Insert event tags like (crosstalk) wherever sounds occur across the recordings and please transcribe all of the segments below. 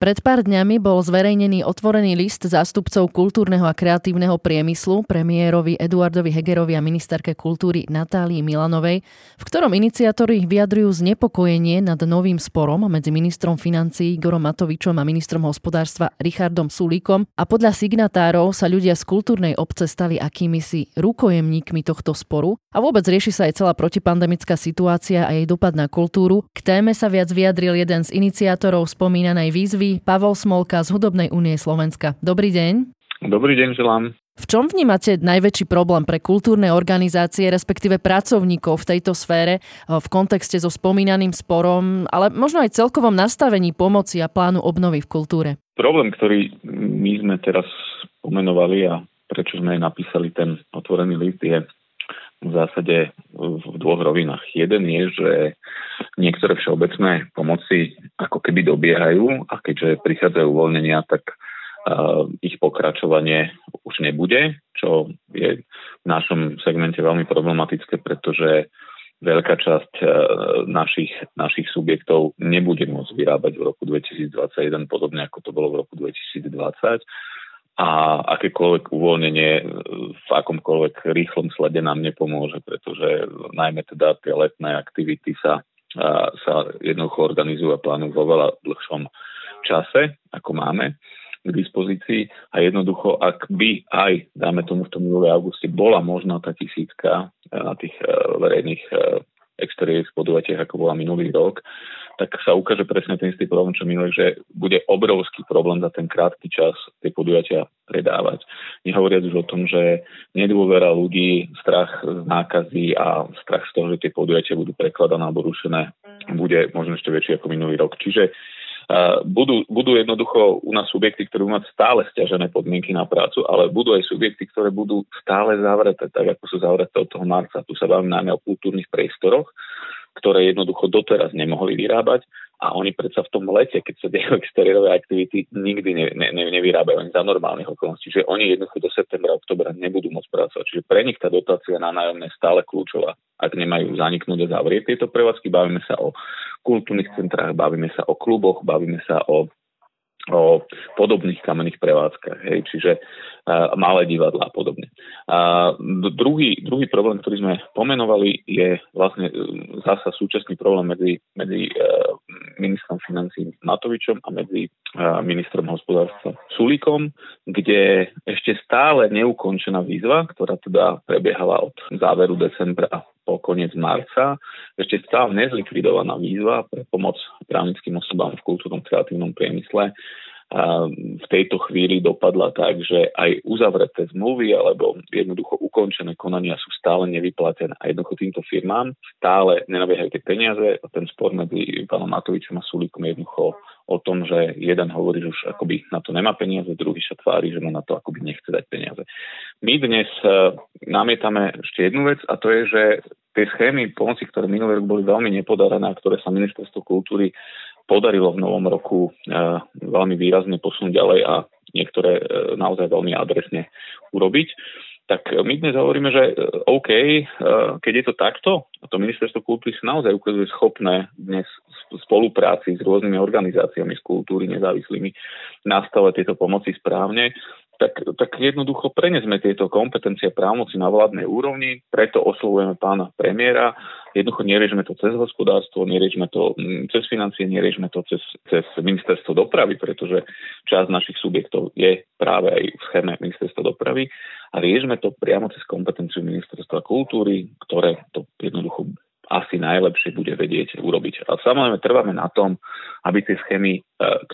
Pred pár dňami bol zverejnený otvorený list zástupcov kultúrneho a kreatívneho priemyslu premiérovi Eduardovi Hegerovi a ministerke kultúry Natálii Milanovej, v ktorom iniciátori vyjadrujú znepokojenie nad novým sporom medzi ministrom financií Igorom Matovičom a ministrom hospodárstva Richardom Sulíkom a podľa signatárov sa ľudia z kultúrnej obce stali akýmisi rukojemníkmi tohto sporu a vôbec rieši sa aj celá protipandemická situácia a jej dopad na kultúru. K téme sa viac vyjadril jeden z iniciátorov spomínanej výzvy Pavol Smolka z Hudobnej únie Slovenska. Dobrý deň. Dobrý deň, želám. V čom vnímate najväčší problém pre kultúrne organizácie, respektíve pracovníkov v tejto sfére eh, v kontexte so spomínaným sporom, ale možno aj celkovom nastavení pomoci a plánu obnovy v kultúre? Problém, ktorý my sme teraz pomenovali a prečo sme aj napísali ten otvorený list, je v zásade v dvoch rovinách. Jeden je, že niektoré všeobecné pomoci ako keby dobiehajú a keďže prichádzajú uvoľnenia, tak uh, ich pokračovanie už nebude, čo je v našom segmente veľmi problematické, pretože veľká časť uh, našich, našich subjektov nebude môcť vyrábať v roku 2021, podobne ako to bolo v roku 2020 a akékoľvek uvoľnenie v akomkoľvek rýchlom slede nám nepomôže, pretože najmä teda tie letné aktivity sa, sa jednoducho organizujú a plánujú vo veľa dlhšom čase, ako máme k dispozícii. A jednoducho, ak by aj, dáme tomu v tom júli auguste, bola možná tá tisícka na tých e, verejných e, exteriérnych podujatiach, ako bola minulý rok, tak sa ukáže presne ten istý problém, čo minulý, že bude obrovský problém za ten krátky čas tie podujatia predávať. Nehovoriac už o tom, že nedôvera ľudí, strach z nákazy a strach z toho, že tie podujatia budú prekladané alebo rušené, bude možno ešte väčší ako minulý rok. Čiže budú, budú jednoducho u nás subjekty, ktoré budú mať stále stiažené podmienky na prácu, ale budú aj subjekty, ktoré budú stále zavreté, tak ako sú zavreté od toho marca. Tu sa bavíme najmä o kultúrnych priestoroch, ktoré jednoducho doteraz nemohli vyrábať a oni predsa v tom lete, keď sa dejú (laughs) exteriérové aktivity, nikdy ne, ne, ne, nevyrábajú ani za normálnych okolností. Čiže oni jednoducho do septembra, oktobra nebudú môcť pracovať. Čiže pre nich tá dotácia na nájomné je stále kľúčová. Ak nemajú zaniknúť a zavrieť tieto prevádzky, bavíme sa o kultúrnych centrách, bavíme sa o kluboch, bavíme sa o o podobných kamenných prevádzkach, hej, čiže uh, malé divadla a podobne. A druhý, druhý problém, ktorý sme pomenovali, je vlastne zasa súčasný problém medzi, medzi uh, ministrom financí Matovičom a medzi uh, ministrom hospodárstva Sulíkom, kde ešte stále neukončená výzva, ktorá teda prebiehala od záveru decembra po koniec marca, ešte stále nezlikvidovaná výzva pre pomoc právnickým osobám v kultúrnom kreatívnom priemysle. V tejto chvíli dopadla tak, že aj uzavreté zmluvy alebo jednoducho ukončené konania sú stále nevyplatené. A jednoducho týmto firmám stále nenabiehajú tie peniaze. A ten spor medzi pánom Matovičom a Sulíkom je jednoducho o tom, že jeden hovorí, že už akoby na to nemá peniaze, druhý sa tvári, že mu na to akoby nechce dať peniaze. My dnes uh, namietame ešte jednu vec a to je, že tie schémy pomoci, ktoré minulý rok boli veľmi nepodarené a ktoré sa ministerstvo kultúry podarilo v novom roku eh, veľmi výrazne posunúť ďalej a niektoré eh, naozaj veľmi adresne urobiť. Tak my dnes hovoríme, že eh, OK, keď je to takto, a to ministerstvo kultúry sa naozaj ukazuje schopné dnes v spolupráci s rôznymi organizáciami z kultúry nezávislými nastavať tieto pomoci správne, tak, tak jednoducho prenesme tieto kompetencie právomoci na vládnej úrovni, preto oslovujeme pána premiéra, jednoducho neriešme to cez hospodárstvo, neriešme to mm, cez financie, neriešme to cez, cez ministerstvo dopravy, pretože časť našich subjektov je práve aj v schéme ministerstva dopravy. A riešme to priamo cez kompetenciu ministerstva kultúry, ktoré to jednoducho asi najlepšie bude vedieť urobiť. A samozrejme trváme na tom, aby tie schémy, e,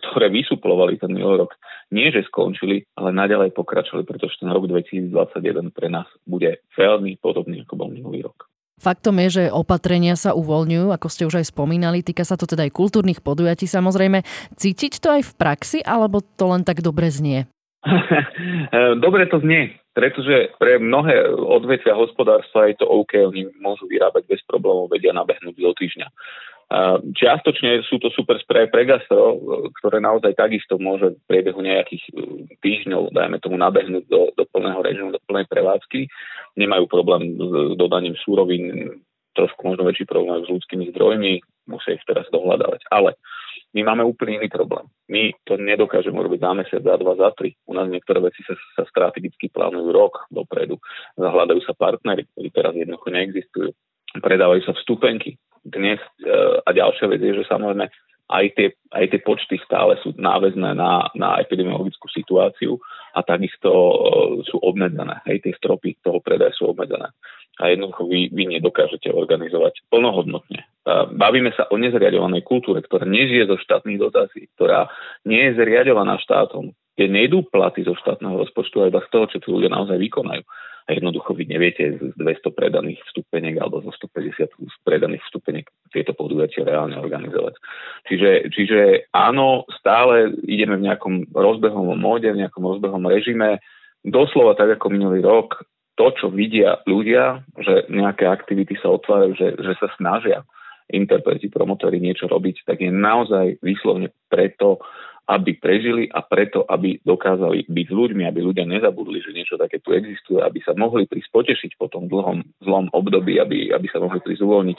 ktoré vysuplovali ten minulý rok, nie že skončili, ale naďalej pokračovali, pretože ten rok 2021 pre nás bude veľmi podobný, ako bol minulý rok. Faktom je, že opatrenia sa uvoľňujú, ako ste už aj spomínali, týka sa to teda aj kultúrnych podujatí samozrejme. Cítiť to aj v praxi, alebo to len tak dobre znie? (laughs) dobre to znie pretože pre mnohé odvetvia hospodárstva je to OK, oni môžu vyrábať bez problémov, vedia nabehnúť do týždňa. Čiastočne sú to super spreje pre gastro, ktoré naozaj takisto môže v priebehu nejakých e, týždňov, dajme tomu, nabehnúť do, do plného režimu, do plnej prevádzky. Nemajú problém s dodaním súrovín, trošku možno väčší problém s ľudskými zdrojmi, musia ich teraz dohľadávať. Ale My máme úplne iný problém. My to nedokážeme urobiť za mesiac, za dva, za tri. U nás niektoré veci sa, sa strategicky rok dopredu. Zahľadajú sa partnery, ktorí teraz jednoducho neexistujú. Predávajú sa vstupenky. Dnes e, a ďalšia vec je, že samozrejme aj tie, aj tie počty stále sú náväzné na, na epidemiologickú situáciu a takisto uh, sú obmedzené. Hej, tie stropy toho predaja sú obmedzené. A jednoducho vy, vy nedokážete organizovať plnohodnotne. Uh, bavíme sa o nezriadovanej kultúre, ktorá nežije zo štátnych dotácií, ktorá nie je zriadovaná štátom, kde nejdú platy zo štátneho rozpočtu aj iba z toho, čo tí ľudia naozaj vykonajú a jednoducho vy neviete z 200 predaných vstupeniek alebo zo 150 predaných vstupeniek tieto podujatia reálne organizovať. Čiže, čiže áno, stále ideme v nejakom rozbehovom móde, v nejakom rozbehom režime, doslova tak ako minulý rok, to, čo vidia ľudia, že nejaké aktivity sa otvárajú, že, že sa snažia interpreti, promotori niečo robiť, tak je naozaj výslovne preto, aby prežili a preto, aby dokázali byť s ľuďmi, aby ľudia nezabudli, že niečo také tu existuje, aby sa mohli prísť potešiť po tom dlhom zlom období, aby, aby sa mohli prísť uvoľniť.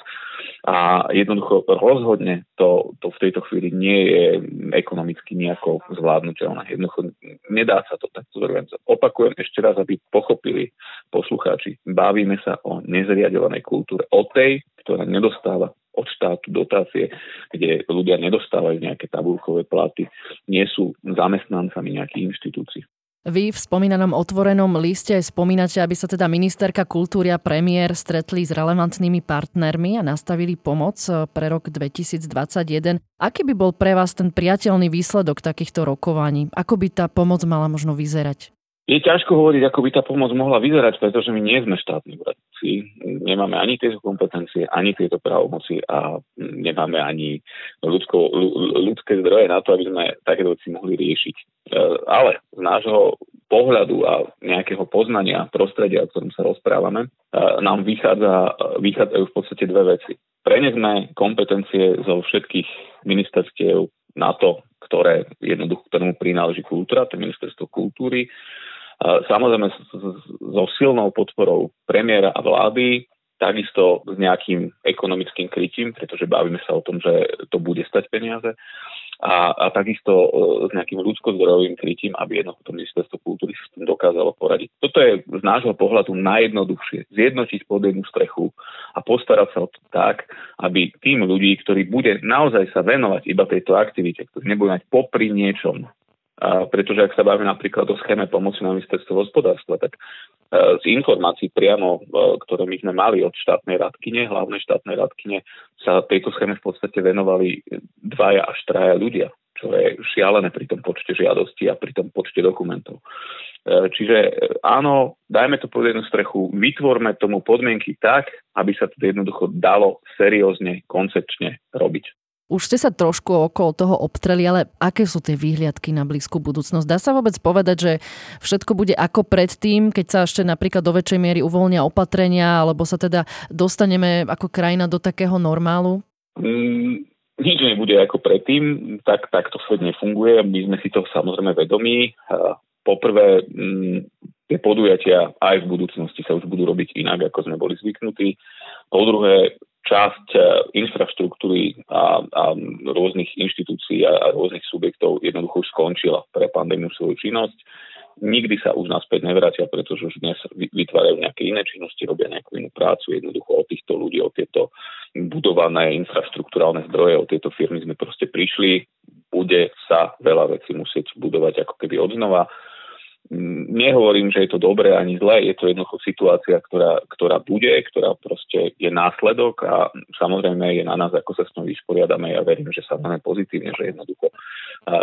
A jednoducho rozhodne to, to v tejto chvíli nie je ekonomicky nejako zvládnutelné. Jednoducho nedá sa to takto zorganizovať. Opakujem ešte raz, aby pochopili poslucháči. Bavíme sa o nezriadovanej kultúre, o tej, ktorá nedostáva od štátu dotácie, kde ľudia nedostávajú nejaké tabulkové platy, nie sú zamestnancami nejakých inštitúcií. Vy v spomínanom otvorenom liste spomínate, aby sa teda ministerka kultúry a premiér stretli s relevantnými partnermi a nastavili pomoc eh, pre rok 2021. Aký by bol pre vás ten priateľný výsledok takýchto rokovaní? Ako by tá pomoc mala možno vyzerať? Je ťažko hovoriť, ako by tá pomoc mohla vyzerať, pretože my nie sme štátni úradníci. Nemáme ani tieto kompetencie, ani tieto právomoci a nemáme ani ľudsko, ľudské zdroje na to, aby sme takéto veci mohli riešiť. E, ale z nášho pohľadu a nejakého poznania prostredia, o ktorom sa rozprávame, e, nám vychádza, vychádzajú v podstate dve veci. Prenesme kompetencie zo všetkých ministerstiev na to, ktoré jednoducho ktorému prináleží kultúra, to je ministerstvo kultúry, Samozrejme so silnou podporou premiéra a vlády, takisto s nejakým ekonomickým krytím, pretože bavíme sa o tom, že to bude stať peniaze a, a takisto e, s nejakým ľudskozdrojovým krytím, aby jednoducho to ministerstvo kultúry s tým dokázalo poradiť. Toto je z nášho pohľadu najjednoduchšie. Zjednotiť pod jednu strechu a postarať sa o to tak, aby tým ľudí, ktorí bude naozaj sa venovať iba tejto aktivite, ktorí nebudú mať popri niečom a pretože ak sa bavíme napríklad o schéme pomoci na ministerstvo hospodárstva, tak e, z informácií priamo, e, ktoré my sme mali od štátnej radkyne, hlavnej štátnej radkyne, sa tejto schéme v podstate venovali dvaja až traja ľudia, čo je šialené pri tom počte žiadostí a pri tom počte dokumentov. E, čiže áno, dajme to pod jednu strechu, vytvorme tomu podmienky tak, aby sa to jednoducho dalo seriózne, koncepčne robiť. Už ste sa trošku okolo toho obtreli, ale aké sú tie výhliadky na blízku budúcnosť? Dá sa vôbec povedať, že všetko bude ako predtým, keď sa ešte napríklad do väčšej miery uvoľnia opatrenia, alebo sa teda dostaneme ako krajina do takého normálu? Mm, nič nebude ako predtým, tak, tak to svet nefunguje. My sme si to samozrejme vedomí. Poprvé, mm, tie podujatia aj v budúcnosti sa už budú robiť inak, ako sme boli zvyknutí. Po druhé, časť e, infraštruktúry a, a rôznych inštitúcií a, a rôznych subjektov jednoducho už skončila pre pandémiu svoju činnosť. Nikdy sa už naspäť nevrátia, pretože už dnes vytvárajú nejaké iné činnosti, robia nejakú inú prácu. Jednoducho o týchto ľudí, o tieto budované infraštruktúrálne zdroje, o tieto firmy sme proste prišli. Bude sa veľa vecí musieť budovať ako keby odznova nehovorím, že je to dobré ani zlé, je to jednoducho situácia, ktorá, ktorá bude, ktorá proste je následok a samozrejme je na nás, ako sa s ňou vysporiadame. Ja verím, že sa máme pozitívne, že jednoducho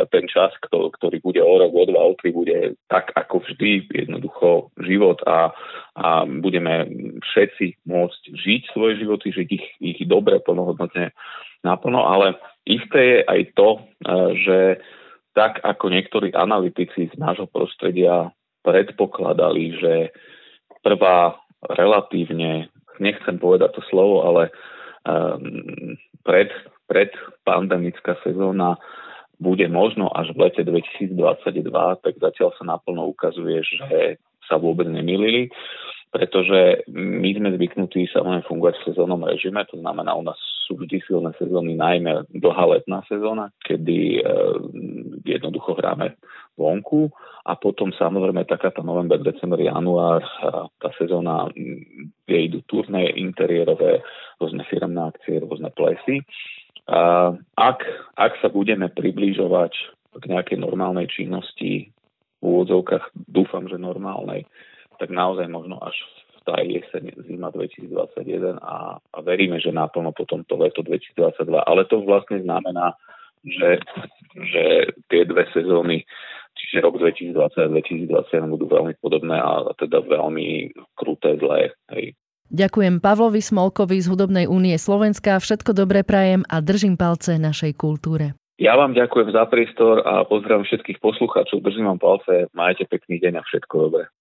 ten čas, ktorý bude o rok, o dva, o tri, bude tak ako vždy jednoducho život a, a budeme všetci môcť žiť svoje životy, žiť ich, ich dobre, plnohodnotne naplno, ale isté je aj to, že tak ako niektorí analytici z nášho prostredia predpokladali, že prvá relatívne, nechcem povedať to slovo, ale um, pred, pred pandemická sezóna bude možno až v lete 2022, tak zatiaľ sa naplno ukazuje, že sa vôbec nemýlili. Pretože my sme zvyknutí samozrejme fungovať v sezónnom režime, to znamená u nás sú vždy silné sezóny, najmä dlhá letná sezóna, kedy e, jednoducho hráme vonku a potom samozrejme taká tá november, december, január, tá sezóna, kde idú turné interiérové, rôzne firmné akcie, rôzne plesy. A ak, ak sa budeme približovať k nejakej normálnej činnosti v úvodzovkách, dúfam, že normálnej, tak naozaj možno až v tá jeseň, zima 2021 a, a veríme, že naplno potom to leto 2022. Ale to vlastne znamená, že, že tie dve sezóny, čiže rok 2020 a 2021 budú veľmi podobné a teda veľmi kruté, zlé. Hej. Ďakujem Pavlovi Smolkovi z Hudobnej únie Slovenska. Všetko dobré prajem a držím palce našej kultúre. Ja vám ďakujem za priestor a pozdravím všetkých poslucháčov. Držím vám palce, majte pekný deň a všetko dobré.